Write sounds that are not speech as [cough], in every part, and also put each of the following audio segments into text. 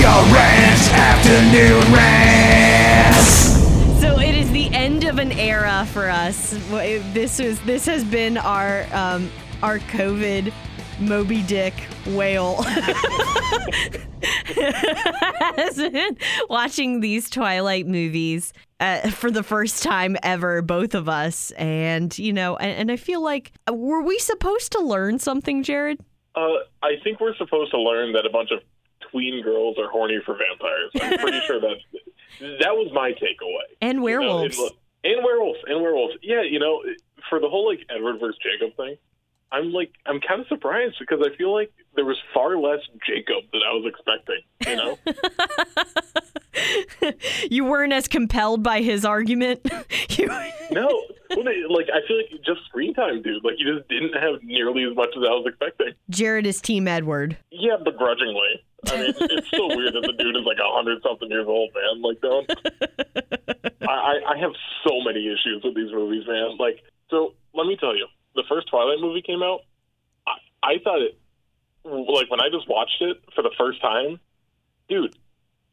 your rant, afternoon rant. So it is the end of an era for us. This is this has been our um, our COVID Moby Dick whale. [laughs] watching these Twilight movies uh, for the first time ever, both of us, and you know, and, and I feel like uh, were we supposed to learn something, Jared? Uh, I think we're supposed to learn that a bunch of tween girls are horny for vampires. I'm pretty [laughs] sure that that was my takeaway. And werewolves. You know, and, and werewolves. And werewolves. Yeah, you know, for the whole like Edward versus Jacob thing, I'm like I'm kind of surprised because I feel like there was far less Jacob than I was expecting. You know. [laughs] you weren't as compelled by his argument. [laughs] you... no, like I feel like just screen time, dude. Like you just didn't have nearly as much as I was expecting. Jared is Team Edward. Yeah, begrudgingly. I mean, it's so weird that the dude is like a hundred something years old, man. Like, don't. [laughs] I, I have so many issues with these movies, man. Like, so let me tell you, first Twilight movie came out. I, I thought it, like, when I just watched it for the first time, dude,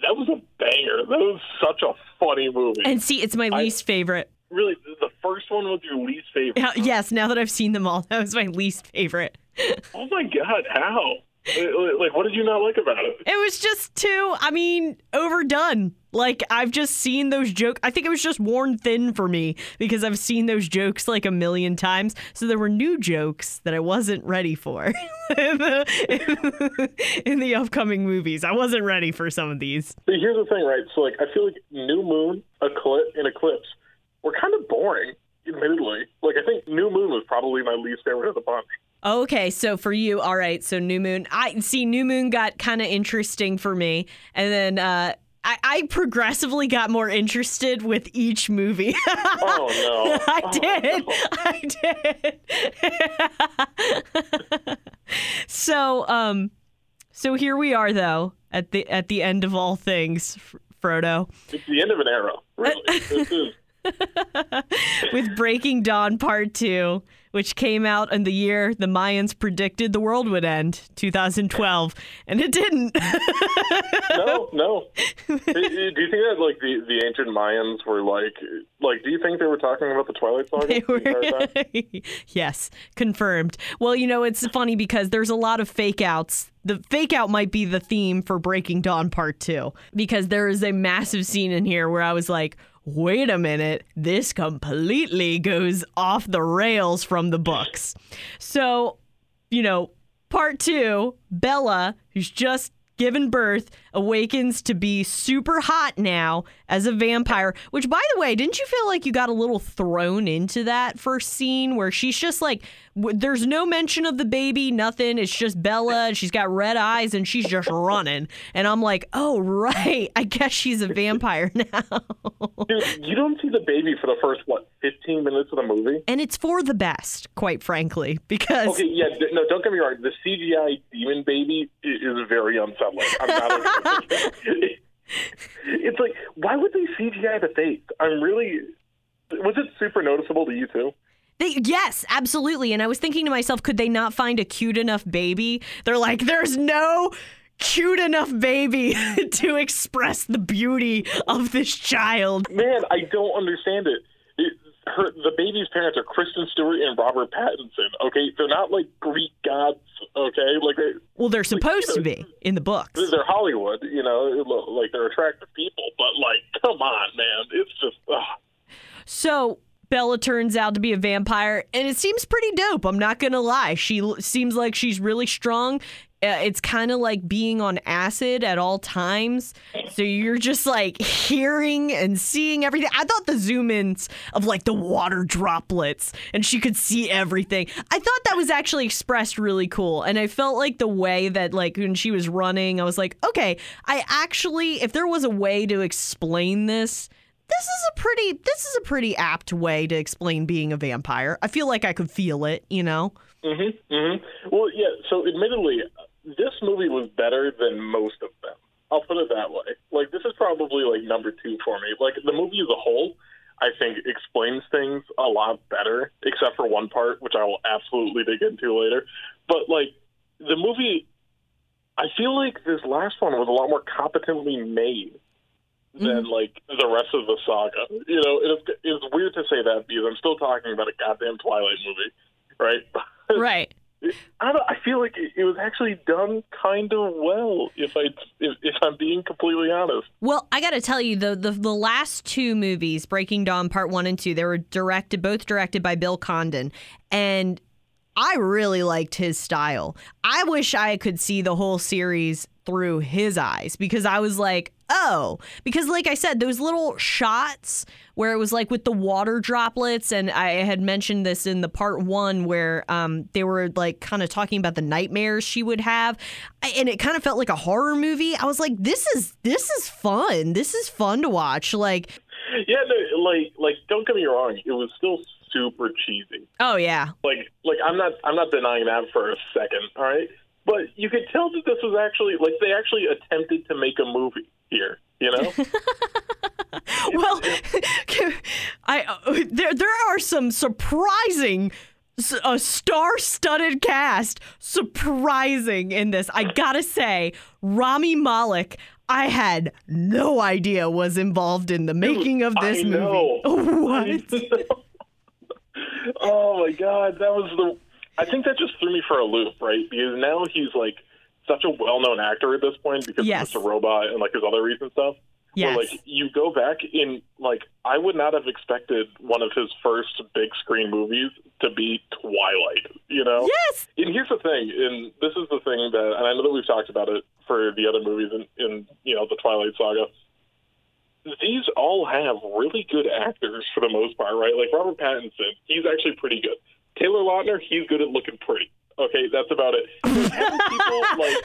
that was a banger. That was such a funny movie. And see, it's my I, least favorite. Really, the first one was your least favorite. Yes, now that I've seen them all, [laughs] that was my least favorite. oh my god, how? Like, what did you not like about it? It was just too, I mean, overdone. Like, I've just seen those jokes. I think it was just worn thin for me because I've seen those jokes like a million times. So there were new jokes that I wasn't ready for [laughs] in, the, in the upcoming movies. I wasn't ready for some of these. But Here's the thing, right? So, like, I feel like New Moon, Eclipse, and Eclipse were kind of boring, admittedly. Like, I think New Moon was probably my least favorite of the bunch. Okay, so for you, all right. So New Moon, I see New Moon got kind of interesting for me, and then uh, I, I, progressively got more interested with each movie. [laughs] oh no! I oh, did. No. I did. [laughs] so, um, so here we are, though, at the at the end of all things, Frodo. It's the end of an era, really. [laughs] with Breaking Dawn Part 2 which came out in the year the Mayans predicted the world would end, 2012, and it didn't. no, no. [laughs] do you think that like the, the ancient Mayans were like like do you think they were talking about the Twilight Saga? They were, the [laughs] yes, confirmed. Well, you know, it's funny because there's a lot of fake outs the fake out might be the theme for Breaking Dawn Part 2 because there is a massive scene in here where I was like, wait a minute, this completely goes off the rails from the books. So, you know, part two, Bella, who's just given birth, awakens to be super hot now as a vampire. Which, by the way, didn't you feel like you got a little thrown into that first scene where she's just like, w- there's no mention of the baby, nothing. It's just Bella, and she's got red eyes, and she's just running. And I'm like, oh, right. I guess she's a vampire [laughs] now. Dude, you don't see the baby for the first, what, 15 minutes of the movie? And it's for the best, quite frankly, because. Okay, yeah, no, don't get me wrong. The CGI demon baby is very unsettling. I'm not. [laughs] [laughs] it's like, why would they CGI the face? I'm really. Was it super noticeable to you too? They, yes, absolutely. And I was thinking to myself, could they not find a cute enough baby? They're like, there's no cute enough baby [laughs] to express the beauty of this child. Man, I don't understand it. Her, the baby's parents are Kristen Stewart and Robert Pattinson. Okay, they're not like Greek gods. Okay, like they, well, they're supposed like, you know, to be in the books. They're Hollywood, you know, like they're attractive people, but like, come on, man, it's just. Ugh. So Bella turns out to be a vampire, and it seems pretty dope. I'm not gonna lie. She seems like she's really strong. Uh, it's kind of like being on acid at all times. So you're just like hearing and seeing everything. I thought the zoom ins of like the water droplets and she could see everything. I thought that was actually expressed really cool. And I felt like the way that, like, when she was running, I was like, okay, I actually, if there was a way to explain this, this is a pretty this is a pretty apt way to explain being a vampire. I feel like I could feel it, you know. Mhm. Mhm. Well, yeah. So, admittedly, this movie was better than most of them. I'll put it that way. Like, this is probably like number two for me. Like, the movie as a whole, I think explains things a lot better, except for one part, which I will absolutely dig into later. But like, the movie I feel like this last one was a lot more competently made than mm-hmm. like the rest of the saga. You know, it's it's weird to say that because I'm still talking about a goddamn Twilight movie, right? [laughs] Right. I, I feel like it, it was actually done kind of well, if I if, if I'm being completely honest. Well, I got to tell you, the, the the last two movies, Breaking Dawn Part One and Two, they were directed both directed by Bill Condon, and I really liked his style. I wish I could see the whole series through his eyes because I was like, oh, because like I said, those little shots where it was like with the water droplets, and I had mentioned this in the part one where um, they were like kind of talking about the nightmares she would have, and it kind of felt like a horror movie. I was like, this is this is fun. This is fun to watch. Like, Yeah, no, like like don't get me wrong, it was still super cheesy. oh yeah, Like like I'm not I'm not denying that for a second, all right? But you could tell that this was actually like they actually attempted to make a movie here, you know? [laughs] Well, [laughs] I uh, there there are some surprising a star-studded cast surprising in this. I got to say, Rami Malek I had no idea was involved in the making of this movie. [laughs] What? Oh my god, that was the. I think that just threw me for a loop, right? Because now he's like such a well-known actor at this point because Yes. of Mr. Robot and like his other recent stuff. Yes. Where, like you go back in, like I would not have expected one of his first big screen movies to be Twilight. You know? Yes. And here's the thing, and this is the thing that, and I know that we've talked about it for the other movies in, in you know the Twilight saga. These all have really good actors for the most part, right? Like Robert Pattinson, he's actually pretty good. Taylor Lautner, he's good at looking pretty. Okay, that's about it. [laughs] People like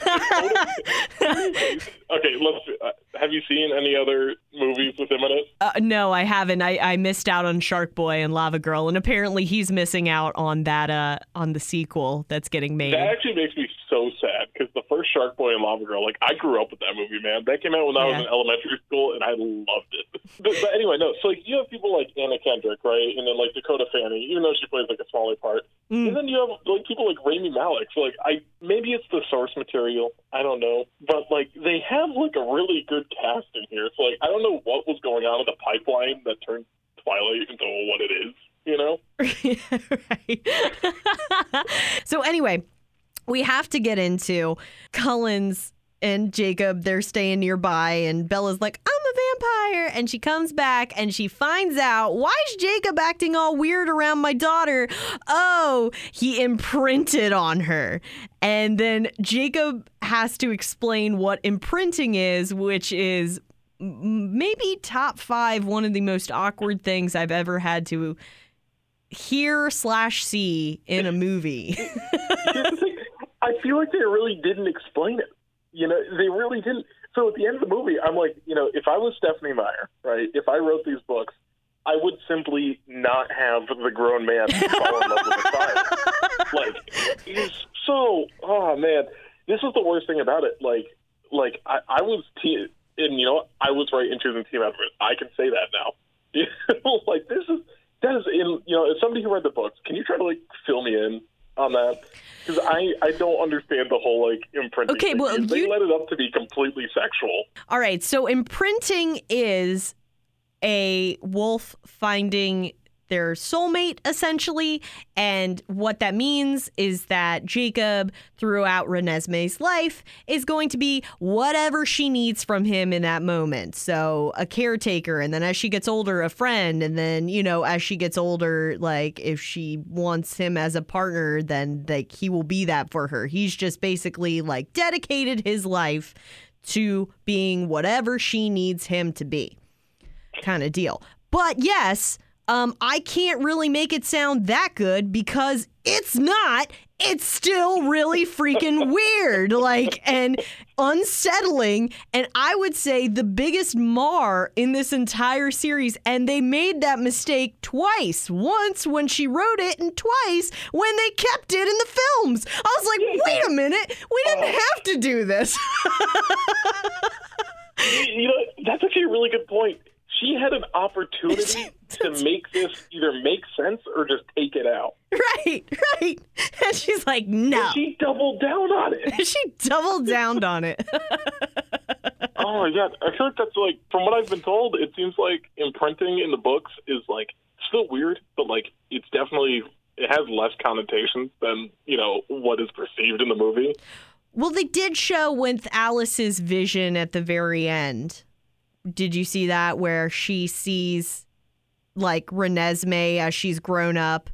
okay, let's. Uh, have you seen any other movies with him in it? Uh, no, I haven't. I, I missed out on Shark Boy and Lava Girl, and apparently he's missing out on that uh on the sequel that's getting made. That actually makes me so sad because the first Shark Boy and Lava Girl, like I grew up with that movie, man. That came out when I was in elementary school, and I loved it. But, but anyway, no. So like you have people like Anna Kendrick, right, and then like Dakota Fanning, even though she plays like a smaller part, Mm. and then you have like people like Rami Malek. So like I maybe it's the source material, I don't know, but like they have like a really good cast in here. So like I don't know what was going on in the pipeline that turned Twilight into what it is. You know? [laughs] right. [laughs] so anyway, we have to get into Cullen's and Jacob. They're staying nearby, and Bella's like, "I'm a vampire," and she comes back and she finds out why is Jacob acting all weird around my daughter. Oh, he imprinted on her, and then Jacob has to explain what imprinting is, which is maybe top five one of the most awkward things I've ever had to hear slash see in a movie. [laughs] The. I feel like they really didn't explain it. You know, they really didn't. So at the end of the movie, I'm like, you know, if I was Stephenie Meyer, right, if I wrote these books, I would simply not have the grown man fall in love with a child. [laughs] Like, it's so, oh man, this is the worst thing about it. Like, like I, I was, te- and you know, I was right in choosing Team Edward. I can say that now. You [laughs] know, like this is that is in you know, as somebody who read the books, can you try to like fill me in on that? Because I I don't understand the whole like imprinting. Okay, thing, well, they you- let it up to be completely sexual. All right, so imprinting is a wolf finding their soulmate essentially and what that means is that Jacob throughout Renesmee's life is going to be whatever she needs from him in that moment. So a caretaker and then as she gets older a friend and then you know as she gets older like if she wants him as a partner then like he will be that for her. He's just basically like dedicated his life to being whatever she needs him to be kind of deal. But yes, um, I can't really make it sound that good because it's not. It's still really freaking [laughs] weird, like, and unsettling. And I would say the biggest mar in this entire series. And they made that mistake twice once when she wrote it, and twice when they kept it in the films. I was like, wait a minute, we didn't have to do this. [laughs] you know, that's actually a really good point. She had an opportunity [laughs] to make this either make sense or just take it out. Right, right. [laughs] And she's like, no. And she doubled down on it. [laughs] she doubled down on it. oh my god, I feel like that's like from what I've been told, it seems like imprinting in the books is like still weird, but like it's definitely it has less connotations than you know what is perceived in the movie. Well, they did show with Alice's vision at the very end. Did you see that where she sees like Renesmee as she's grown up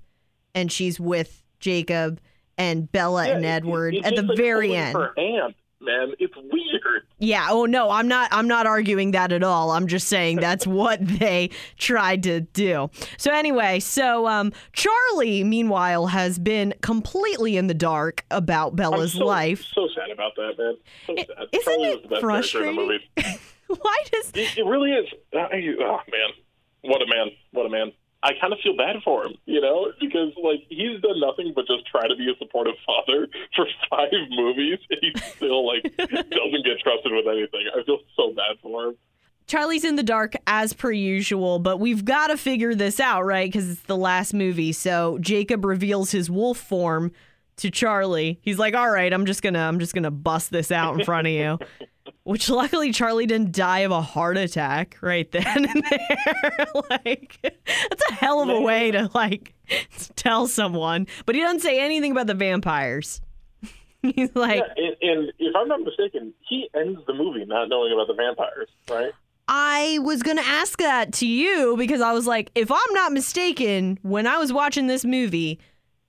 and she's with Jacob and Bella Yeah, and it- Edward it's at the like, very end? Her hand, man, it's weird. Yeah. Oh no, I'm not. I'm not arguing that at all. I'm just saying [laughs] that's what they tried to do. So anyway, so um, Charlie, meanwhile, has been completely in the dark about Bella's I'm so, life. So sad about that, man. So I- sad. isn't Charlie it was the best in the frustrating? [laughs] [laughs] Why does? It, it really is. Oh man, what a man! What a man! I kind of feel bad for him, you know, because like he's done nothing but just try to be a supportive father [laughs] for five movies, and he still like [laughs] doesn't get trusted with anything. I feel so bad for him. Charlie's in the dark as per usual, but we've got to figure this out, right? Because it's the last movie. So Jacob reveals his wolf form to Charlie. He's like, "All right, I'm just gonna, I'm just gonna bust this out in front of you." Which luckily Charlie didn't die of a heart attack right then and there. [laughs] like that's a hell of a way to like tell someone. But he doesn't say anything about the vampires. [laughs] He's like, Yeah, and, and if I'm not mistaken, he ends the movie not knowing about the vampires, right? I was going to ask that to you because I was like, if I'm not mistaken, when I was watching this movie,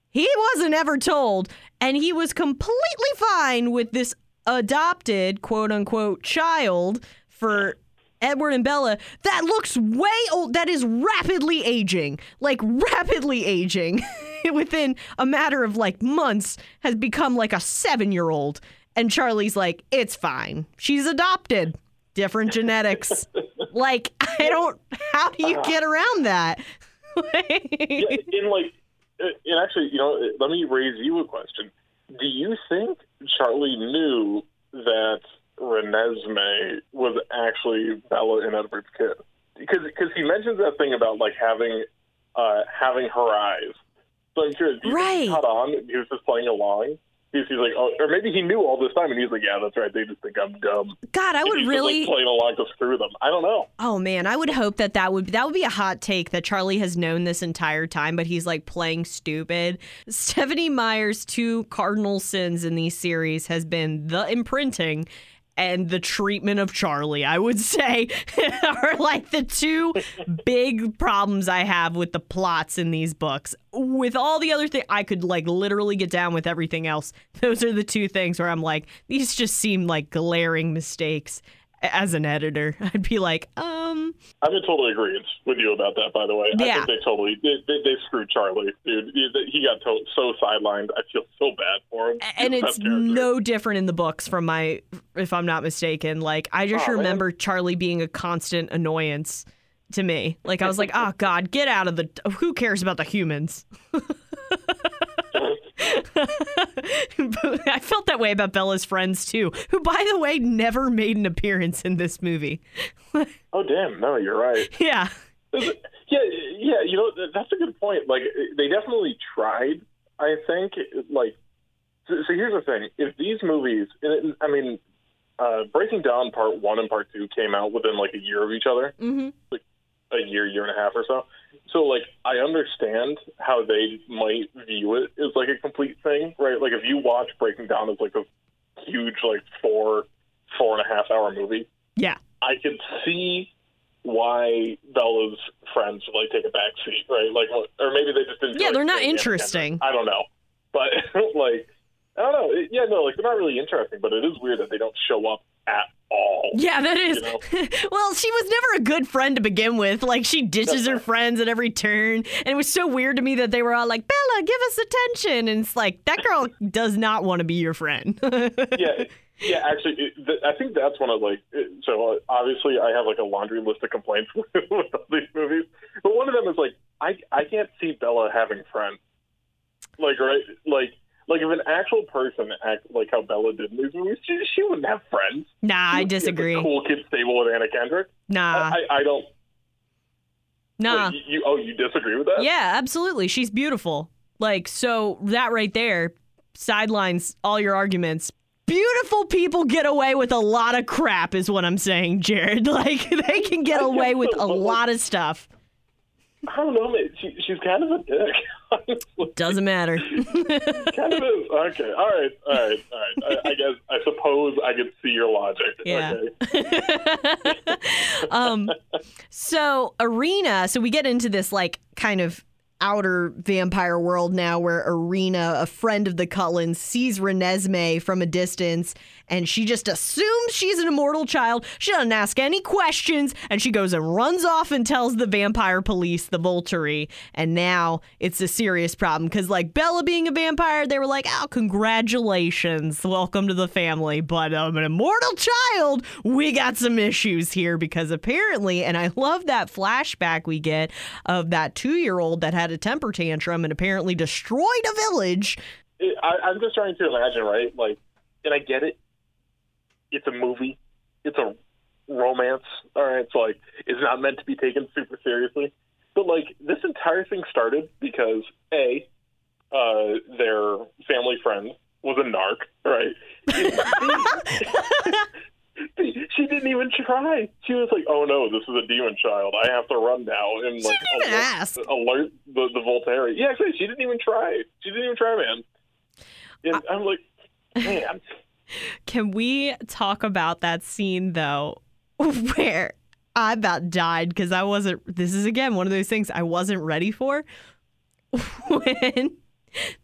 he wasn't ever told, and he was completely fine with this adopted quote unquote child for Edward and Bella that looks way old, that is rapidly aging, like rapidly aging [laughs] within a matter of like months, has become like a seven year old. And Charlie's like, it's fine. She's adopted different genetics. [laughs] like, I don't, how do you uh-huh. get around that? [laughs] Yeah, and like, and actually, you know, let me raise you a question. Do you think Charlie knew that Renesmee was actually Bella and Edward's kid? Because because he mentions that thing about like having uh, having her eyes. So I'm curious. Do you think Right. he caught on? He was just playing along. He's, he's like, oh, or maybe he knew all this time, and he's like, yeah, that's right. They just think I'm dumb. God, I would just, really. like, playing along to screw them. I don't know. Oh man, I would hope that that would that would be a hot take that Charlie has known this entire time, but he's like playing stupid. Stephenie Meyer's two cardinal sins in these series has been the imprinting and the treatment of Charlie. I would say [laughs] are like the two big problems I have with the plots in these books. With all the other things, I could like literally get down with everything else. [laughs] Those are the two things where I'm like, these just seem like glaring mistakes as an editor, [laughs] I'd be like, um, I'm in total agreement with you about that. By the way, I Yeah. think they totally they, they, they screwed Charlie, dude. He, got to- so sidelined. I feel so bad for him. and it's no different in the books from my, if I'm not mistaken. Like, I just Oh, man. remember Charlie being a constant annoyance to me. Like, I was like, oh [laughs] God, get out of the, who cares about the humans? [laughs] [laughs] I felt that way about Bella's friends too, who, by the way, never made an appearance in this movie. [laughs] Oh damn! No, you're right. yeah. Yeah, yeah. You know that's a good point. Like they definitely tried. I think. Like, so, so here's the thing: if these movies, it- I mean, uh, Breaking Dawn Part One and Part Two came out within like a year of each other. hmm a year, year and a half or so. So like I understand how they might view it as like a complete thing, right? Like if you watch Breaking Dawn as like a huge like four, four and a half hour movie, Yeah. I could see why Bella's friends would like take a back seat, right? Like or maybe they just didn't. Yeah, they're not interesting. I don't know, but [laughs] like I don't know. Yeah, no, like they're not really interesting, but it is weird that they don't show up at all. Yeah, that is. You know? [laughs] well, she was never a good friend to begin with. Like she ditches her friends at every turn, and it was so weird to me that they were all like, "Bella, give us attention," and it's like that girl [laughs] does not want to be your friend. [laughs] yeah, yeah. Actually, it, th- I think that's one of like. It, so uh, obviously, I have like a laundry list of complaints with, with all these movies, but one of them is like I I can't see Bella having friends. Like right, like like if an actual person act like how Bella did in these movies, she, she wouldn't have friends. nah, I She would be at disagree. Cool kid stable with Anna Kendrick. Nah, I, I don't. Nah. Wait, you- oh, you disagree with that? Yeah, absolutely. She's beautiful. Like, so that right there sidelines all your arguments. Beautiful people get away with a lot of crap, is what I'm saying, Jared. [laughs] Like, they can get away with a lot of stuff. I don't know, man. She, she's kind of a dick. [laughs] honestly. Doesn't matter. [laughs] kind of is. Okay. All right. All right. All right. I, I guess. I suppose I could see your logic. Yeah. Okay. [laughs] um, so Irina, so we get into this like kind of outer vampire world now where Irina, a friend of the Cullens, sees Renesmee from a distance and she just assumes she's an immortal child. She doesn't ask any questions and she goes and runs off and tells the vampire police, the Volturi. And now it's a serious problem because, like Bella being a vampire, they were like, oh, congratulations, welcome to the family. But um, an immortal child, we got some issues here because apparently, and I love that flashback we get of that two year old that had a temper tantrum and apparently destroyed a village. I, I'm just trying to imagine, right? Like, and I get it. It's a movie. It's a romance. All right. It's like it's not meant to be taken super seriously. But like this entire thing started because a uh, their family friend was a narc, right? [laughs] She didn't even try. She was like, "Oh no, this is a demon child. I have to run now." And like alert, ask. alert the the Volturi. Yeah, actually, she didn't even try. She didn't even try, man. And I'm like, man, Can we talk about that scene though, [laughs] where I about died because I wasn't. This is again one of those things I wasn't ready for. [laughs] When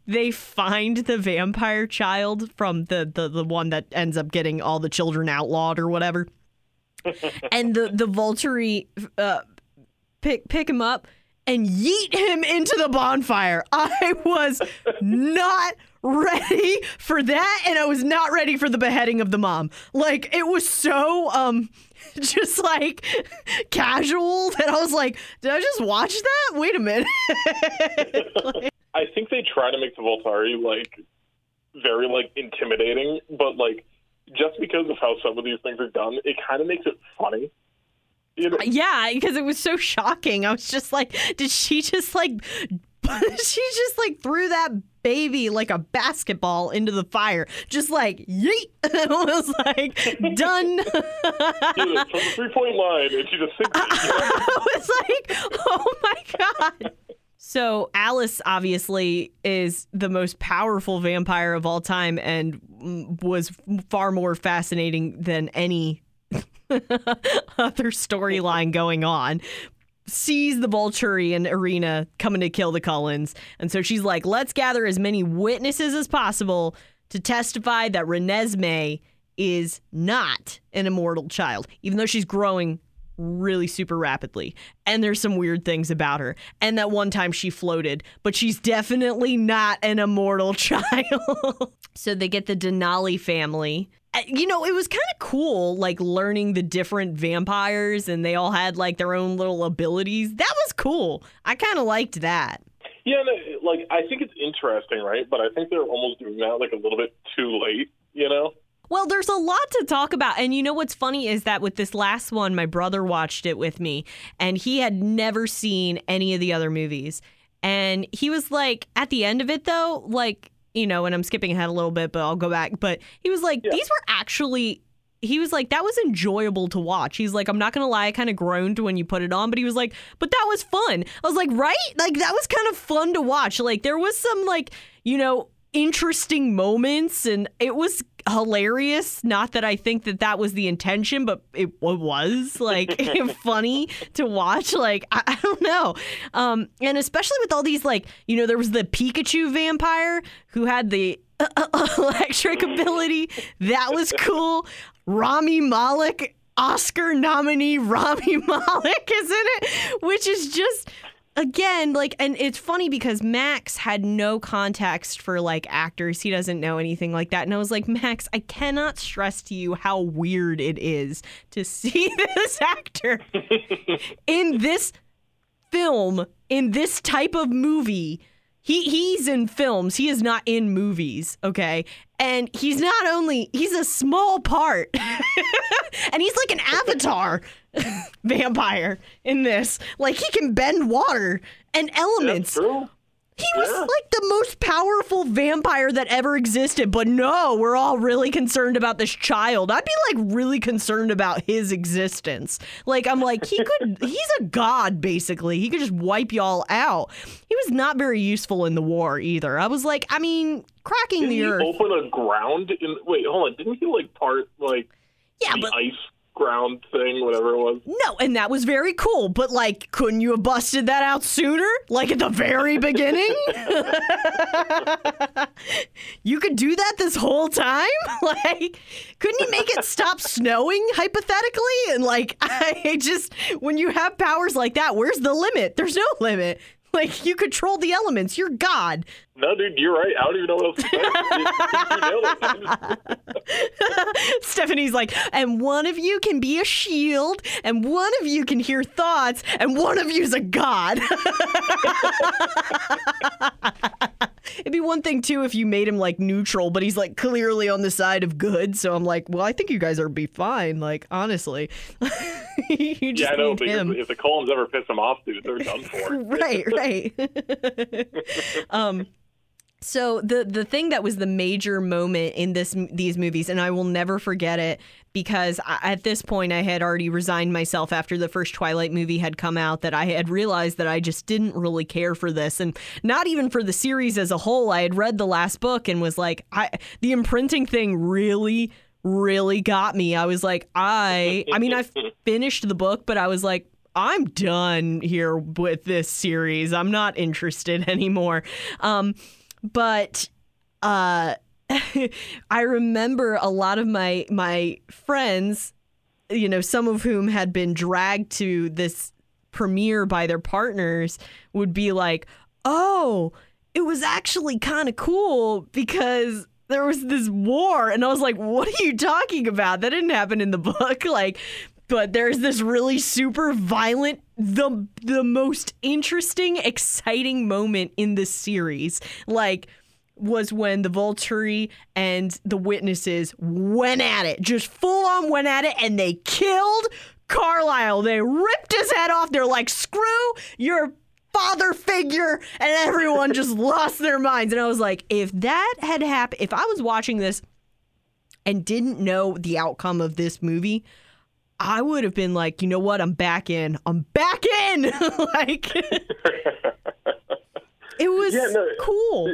they find the vampire child from the the, the one that ends up getting all the children outlawed or whatever, [laughs] and the the Volturi uh, pick pick him up and yeet him into the bonfire. I was not ready for that and I was not ready for the beheading of the mom. Like it was so um [laughs] just like casual that I was like, did I just watch that? Wait a minute. [laughs] I think they try to make the Volturi like very like intimidating, but like just because of how some of these things are done, it kind of makes it funny. You know, yeah, because it was so shocking. I was just like, did she just like [laughs] she just like threw that baby like a basketball into the fire. Just like yeet. [laughs] it was like done. [laughs] from the three point line, and she just. I was like, oh my God. So Alice obviously is the most powerful vampire of all time and was far more fascinating than any other storyline going on. Sees the Volturi arena coming to kill the Cullens. And so she's like, let's gather as many witnesses as possible to testify that Renesmee is not an immortal child, even though she's growing really super rapidly. And there's some weird things about her. And that one time she floated, but she's definitely not an immortal [laughs] child. so they get the Denali family. Uh, You know, it was kind of cool, like learning the different vampires, and they all had like their own little abilities. That was cool. I kind of liked that. Yeah, no, like I think it's interesting, right? But I think they're almost doing that like a little bit too late. You know? Well, there's a lot to talk about. And you know what's funny is that with this last one, my brother watched it with me, and he had never seen any of the other movies. And he was like, at the end of it, though, like, you know, and I'm skipping ahead a little bit, but I'll go back. But he was like, Yeah. these were actually. He was like, that was enjoyable to watch. He's like, I'm not gonna lie, I kind of groaned when you put it on, but he was like, but that was fun. I was like, right? Like, that was kind of fun to watch. Like, there was some, like, you know, interesting moments and it was hilarious. Not that i think that that was the intention but it was like [laughs] [laughs] funny to watch like I, I don't know. Um and especially with all these like you know there was the pikachu vampire who had the [laughs] electric ability. That was cool. Rami malek oscar nominee rami malek is in it? Which is just again like and it's funny because max had no context for like actors. He doesn't know anything like that. And i was like max i cannot stress to you how weird it is to see [laughs] this actor [laughs] in this film in this type of movie he he's in films he is not in movies okay and he's not only he's a small part [laughs] and he's like an avatar [laughs] vampire in this. Like he can bend water and That's elements. true. He was Yeah. like the most powerful vampire that ever existed, but no, we're all really concerned about this child. I'd be like really concerned about his existence. Like I'm like he could [laughs] he's a god basically. He could just wipe y'all out. He was not very useful in the war either. I was like, I mean, cracking Didn't the he earth. open a ground in? Wait, hold on. Didn't he like part like Yeah, the but ice ground thing, whatever it was? No, and that was very cool, but like, couldn't you have busted that out sooner? Like at the very [laughs] beginning? you could do that this whole time? [laughs] Like, couldn't you make it stop snowing, hypothetically? And like, [laughs] I just, when you have powers like that, where's the limit? There's no limit. Like, you control the elements, you're God. No, dude, you're right. I don't even know what else to say. You- [laughs] you nailed it. [laughs] Stephenie's like, and one of you can be a shield, and one of you can hear thoughts, and one of you's a god. [laughs] It'd be one thing too if you made him like neutral, but he's like clearly on the side of good. So I'm like, well, I think you guys are be fine. Like honestly, [laughs] you just Yeah, I know, because him. if the Cullens ever piss him off, dude, they're done for. [laughs] right, right. [laughs] um, so the the thing that was the major moment in this these movies, and I will never forget it because I, at this point I had already resigned myself after the first Twilight movie had come out that I had realized that I just didn't really care for this, and not even for the series as a whole. I had read the last book and was like, I the imprinting thing really really got me. I was like, I I mean I [laughs] finished the book, but I was like I'm done here with this series. I'm not interested [laughs] anymore. Um, but uh, [laughs] I remember a lot of my my friends, you know, some of whom had been dragged to this premiere by their partners, would be like, "Oh, it was actually kind of cool because." There was this war, and I was like, "What are you talking about? That didn't happen in the book." [laughs] Like, but there's this really super violent the the most interesting exciting moment in the series like was when the Volturi and the witnesses went at it just full on went at it and they killed Carlisle they ripped his head off they're like screw your father figure and everyone just [laughs] lost their minds and I was like if that had happened if I was watching this and didn't know the outcome of this movie I would have been like, you know what? I'm back in. I'm back in. [laughs] like, [laughs] it was Yeah, no, cool.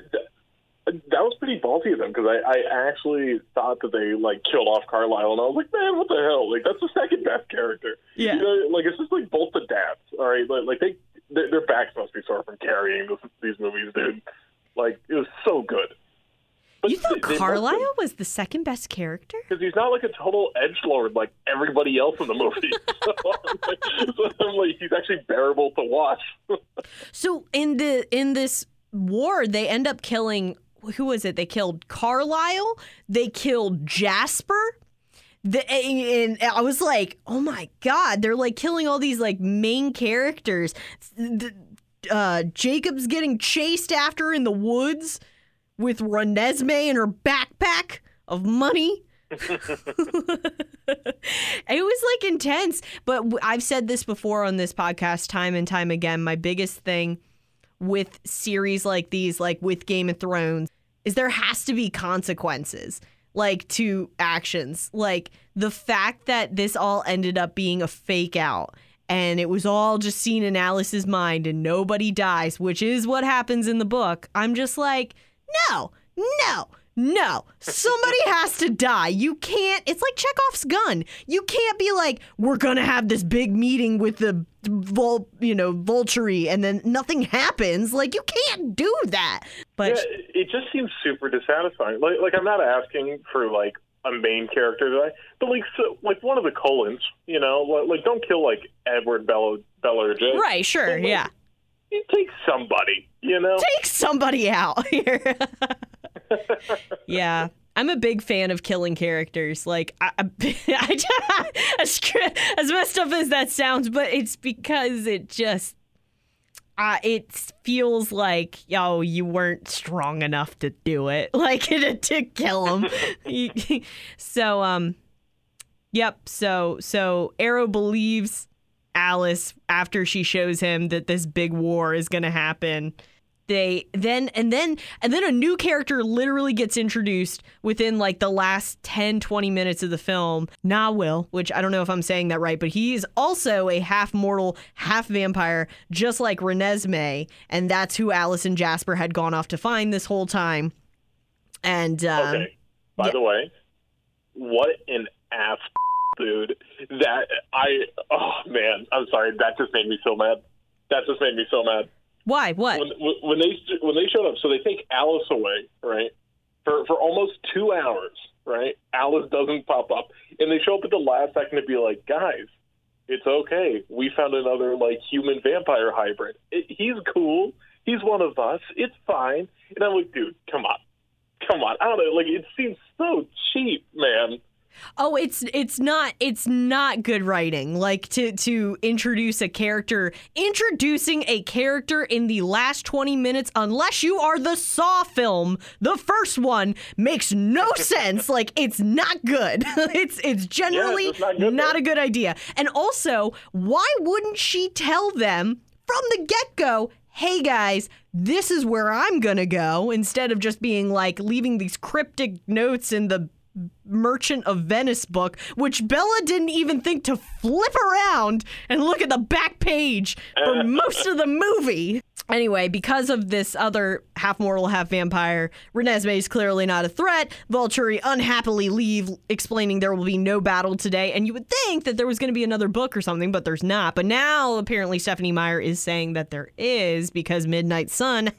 That was pretty ballsy of them because I, I actually thought that they like killed off Carlisle, and I was like, man, what the hell? Like that's the second best character. Yeah. You know, like it's just like both the dads. All right, like, like they their, backs must be sore from carrying this, these movies, dude. Like it was so good. You thought Carlisle was the second best character? because he's not like a total edge lord like everybody else in the movie. so, I'm like, so I'm like, he's actually bearable to watch. [laughs] So in the in this war, they end up killing who was it? They killed Carlisle. They killed Jasper. The, and I was like, oh my god, they're like killing all these like main characters. The- Uh, Jacob's getting chased after in the woods with Renesmee and her backpack of money. [laughs] it was like intense, but I've said this before on this podcast time and time again. My biggest thing with series like these, like with Game of Thrones, is there has to be consequences, like to actions. Like the fact that this all ended up being a fake out and it was all just seen in Alice's mind and nobody dies, which is what happens in the book. I'm just like, no, no. No, somebody [laughs] has to die. You can't. It's like Chekhov's gun. You can't be like, we're gonna have this big meeting with the vul, you know, Vulture, and then nothing happens. Like you can't do that. But Yeah, it just seems super dissatisfying. Like, like I'm not asking for like a main character, I, but like, so, like one of the Cullens, you know, like, like don't kill like Edward Bella right, sure, yeah. Take somebody, you know. Take somebody out [laughs] here. Yeah. I'm a big fan of killing characters. Like, I, I, [laughs] as, as messed up as that sounds, but it's because it just, uh, it feels like, yo, you weren't strong enough to do it, [laughs] like to, to kill him. [laughs] so, um, Yep. So so Aro believes Alice after she shows him that this big war is going to happen. They then and then and then a new character literally gets introduced within like the last 10 20 minutes of the film. Nahuel, which I don't know if I'm saying that right, but he's also a half mortal, half vampire just like Renesmee, and that's who Alice and Jasper had gone off to find this whole time. And um, Okay. By yeah. the way, what an ass [laughs] dude. That I oh man, I'm sorry. That just made me so mad. That just made me so mad. Why? What? When when they when they showed up, so they take Alice away, right? For for almost two hours, right? Alice doesn't pop up, and they show up at the last second to be like, guys. It's okay. We found another like human vampire hybrid. It, he's cool. He's one of us. It's fine. And I'm like, dude, come on, come on. I don't know. Like, it seems so cheap, man. Oh, it's it's not it's not good writing. Like to to introduce a character, introducing a character in the last 20 minutes unless you are the Saw film, the first one makes no [laughs] sense. Like it's not good. [laughs] it's it's generally it's not good, not a good idea. And also, why wouldn't she tell them from the get-go, "Hey guys, this is where I'm going to go," instead of just being like leaving these cryptic notes in the Merchant of Venice book, which Bella didn't even think to flip around and look at the back page for [laughs] most of the movie. Anyway, because of this other half mortal, half vampire, Renesmee is clearly not a threat. Volturi unhappily leave, explaining there will be no battle today. And you would think that there was going to be another book or something, but there's not. But now apparently Stephenie Meyer is saying that there is because Midnight Sun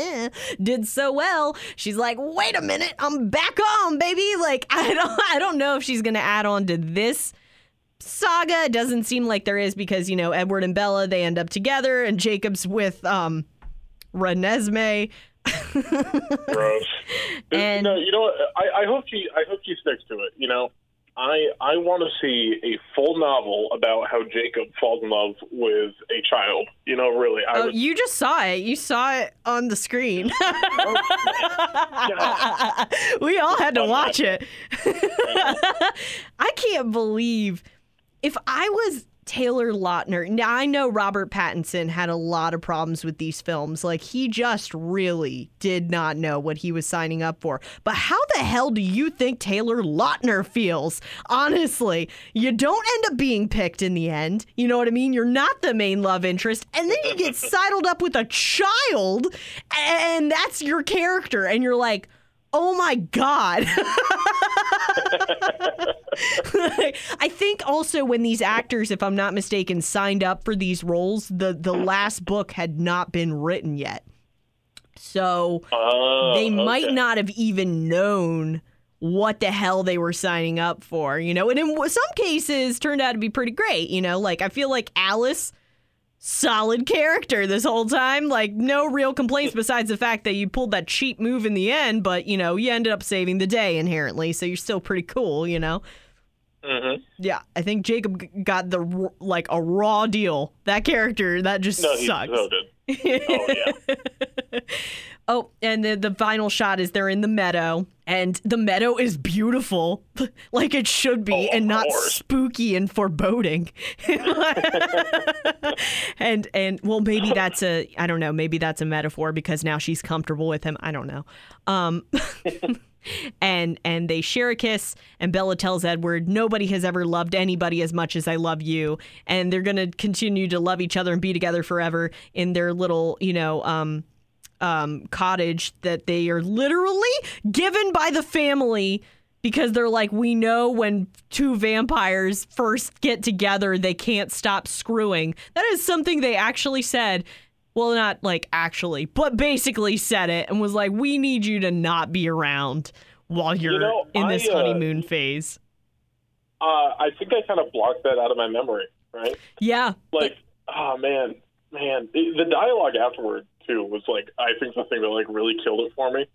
[laughs] did so well. She's like, wait a minute, I'm back on, baby. Like [laughs] I don't, I don't know if she's going to add on to this saga. It doesn't seem like there is because, you know, Edward and Bella, they end up together and Jacob's with um Renesmee. [laughs] Gross. And- no, you know what? I, I hope she I hope she sticks to it. You know, I I want to see a full novel about how Jacob falls in love with a child. You know, really. I Oh, would, you just saw it. You saw it on the screen. [laughs] [laughs] we all had to watch it. I can't believe if I was Taylor Lautner. Now I know Robert Pattinson had a lot of problems with these films. Like he just really did not know what he was signing up for. But how the hell do you think Taylor Lautner feels? Honestly, you don't end up being picked in the end. You know what I mean? You're not the main love interest, and then you get [laughs] sidled up with a child, and that's your character, and you're like. Oh my God. [laughs] I think also when these actors, if I'm not mistaken, signed up for these roles, the, the mm. last book had not been written yet. So Oh, they might okay. not have even known what the hell they were signing up for, you know? And in some cases turned out to be pretty great, you know? Like I feel like Alice solid character this whole time, like no real complaints besides the fact that you pulled that cheap move in the end, but you know, you ended up saving the day inherently, so you're still pretty cool, you know? Mhm. Yeah, I think Jacob got the like a raw deal. That character that just No, sucks. [laughs] Oh yeah. [laughs] Oh, and the, the final shot is they're in the meadow, and the meadow is beautiful, [laughs] like it should be, Oh, and not course. spooky and foreboding. [laughs] and and well, maybe that's a I don't know, maybe that's a metaphor because now she's comfortable with him. I don't know. Um, [laughs] and and they share a kiss, and Bella tells Edward, "Nobody has ever loved anybody as much as I love you," and they're gonna continue to love each other and be together forever in their little, you know, um um, cottage that they are literally given by the family because they're like, we know when two vampires first get together, they can't stop screwing. That is something they actually said. Well, not like actually, but basically said it and was like, we need you to not be around while you're know, in this I, uh, honeymoon phase. Uh, I think I kind of blocked that out of my memory. Right. Yeah. Like, oh man, man, the, the dialogue afterward too was like, I think the thing that like really killed it for me.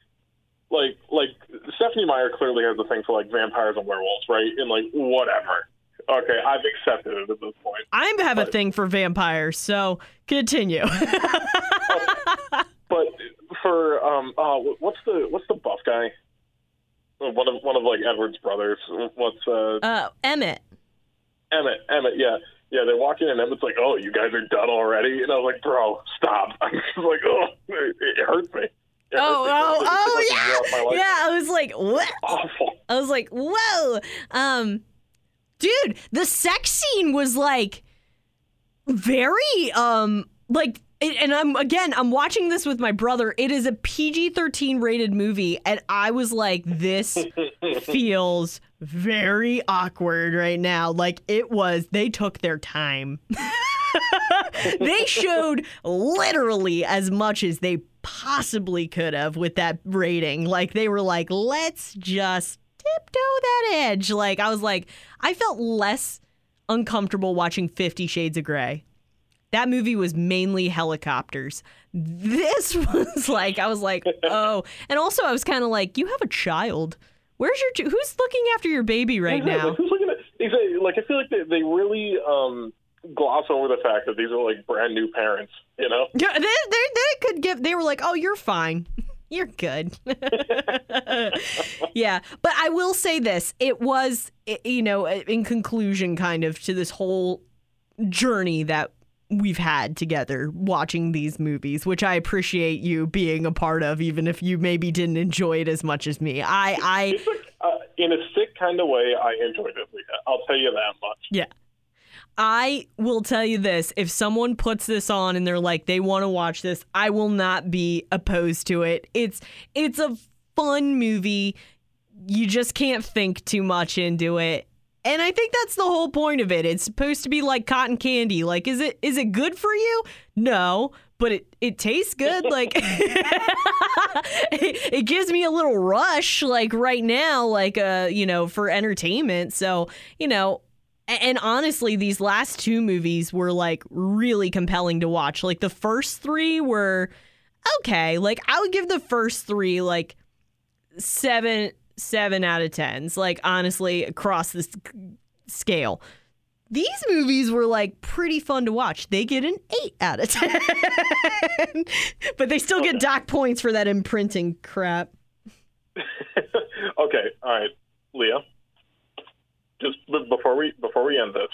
Like, like Stephenie Meyer clearly has a thing for like vampires and werewolves, right? And like whatever. Okay, I've accepted it at this point. I have a thing for vampires, so continue. [laughs] But for um, uh, what's the what's the buff guy? one of one of like Edward's brothers. What's uh, Uh, Emmett. Emmett? Emmett, yeah, yeah. They walk in and Emmett's like, "Oh, you guys are done already," and I was like, "Bro, stop!" [laughs] I'm just like, "Oh, it, it hurts me." It Oh, hurts me. oh, It's like a year off my oh, yeah. Yeah, I was like, what? Awful. I was like, whoa. Um, dude, the sex scene was like very, um, like, it, and I'm again, I'm watching this with my brother. It is a PG 13 rated movie, and I was like, this [laughs] feels very awkward right now. Like, it was, they took their time. [laughs] they showed literally as much as they possibly could have with that rating. Like they were like, let's just tiptoe that edge. Like I was like, I felt less uncomfortable watching Fifty Shades of Grey. That movie was mainly helicopters. This [laughs] was like, I was like, [laughs] oh, and also I was kind of like, you have a child. Where's your? Who's looking after your baby right now? Like, who's looking at? Exactly. Like I feel like they, they really um, gloss over the fact that these are like brand new parents. You know. [laughs] Yeah, they, they, they could give. They were like, "Oh, you're fine. [laughs] You're good." [laughs] yeah, but I will say this: it was, you know, in conclusion, kind of to this whole journey that we've had together watching these movies, which I appreciate you being a part of, even if you maybe didn't enjoy it as much as me. I, I, uh, in a sick kind of way, I enjoyed it. Leah. I'll tell you that much. Yeah. I will tell you this if someone puts this on and they're like they want to watch this, I will not be opposed to it. It's it's a fun movie. You just can't think too much into it. And I think that's the whole point of it. It's supposed to be like cotton candy. Like is it is it good for you? No, but it it tastes good [laughs] like it, [laughs] it gives me a little rush like right now like uh you know for entertainment. So, you know, a- and honestly, these last two movies were like really compelling to watch. Like the first three were okay. Like I would give the first three like seven seven out of tens. Like honestly, across the scale. These movies were like pretty fun to watch. They get an eight out of ten, [laughs] but they still get dock points for that imprinting crap. [laughs] okay, all right, Leah. Just before we before we end this,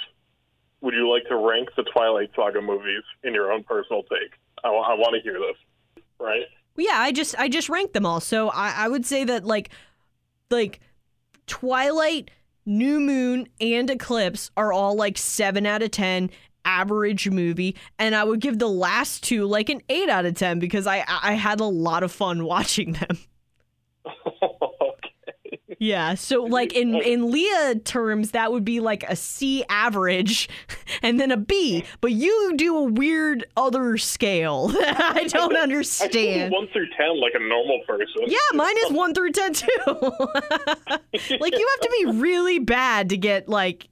would you like to rank the Twilight Saga movies in your own personal take? I, want to hear this. Right? Yeah, I just I just ranked them all. So I, I would say that like like Twilight, New Moon, and Eclipse are all like seven out of ten average movie, and I would give the last two like an eight out of ten because I I had a lot of fun [laughs] watching them. [laughs] Yeah, so like in in Leah terms, that would be like a C average, [laughs] and then a B. But you do a weird other scale [laughs] I don't I understand. you one through ten like a normal person. Yeah, mine is one through ten too. [laughs] like you have to be really bad to get like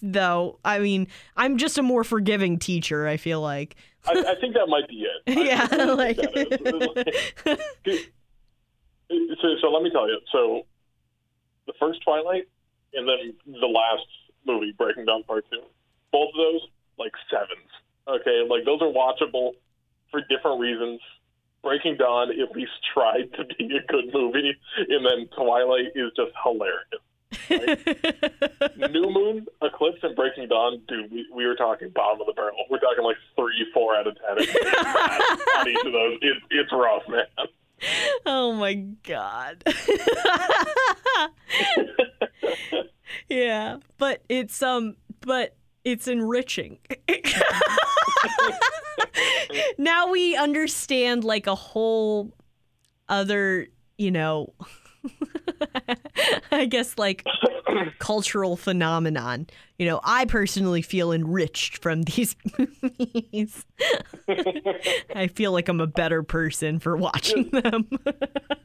though. I mean, I'm just a more forgiving teacher, I feel like. I, I think that might be it. I Yeah, like so, so let me tell you. So the first Twilight and then the last movie, Breaking Dawn Part Two, both of those like sevens. Okay, like those are watchable for different reasons. Breaking Dawn at least [laughs] tried to be a good movie, and then Twilight is just hilarious. [laughs] New Moon, Eclipse, and Breaking Dawn, dude, we, we were talking bottom of the barrel. We're talking like three, four out of ten [laughs] on each of those. It, it's rough, man. Oh my god. [laughs] yeah, but it's um but it's enriching. [laughs] now we understand like a whole other, you know, [laughs] I guess like cultural phenomenon. You know, I personally feel enriched from these [laughs] movies. [laughs] I feel like I'm a better person for watching them.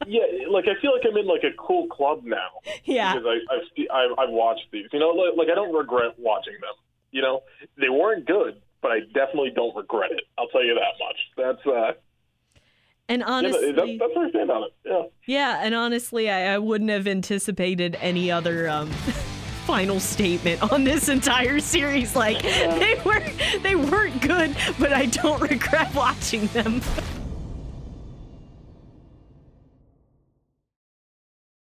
Yeah, like I feel like I'm in like a cool club now yeah. because I, I've, I've I've watched these. You know, like, like I don't regret watching them. You know, they weren't good, but I definitely don't regret it. I'll tell you that much. That's uh, And yeah, honestly, that, that's where I stand on it. Yeah. yeah, and honestly, I, I wouldn't have anticipated any other um, [laughs] final statement on this entire series. Like they were, they weren't good, but I don't [laughs] regret watching them.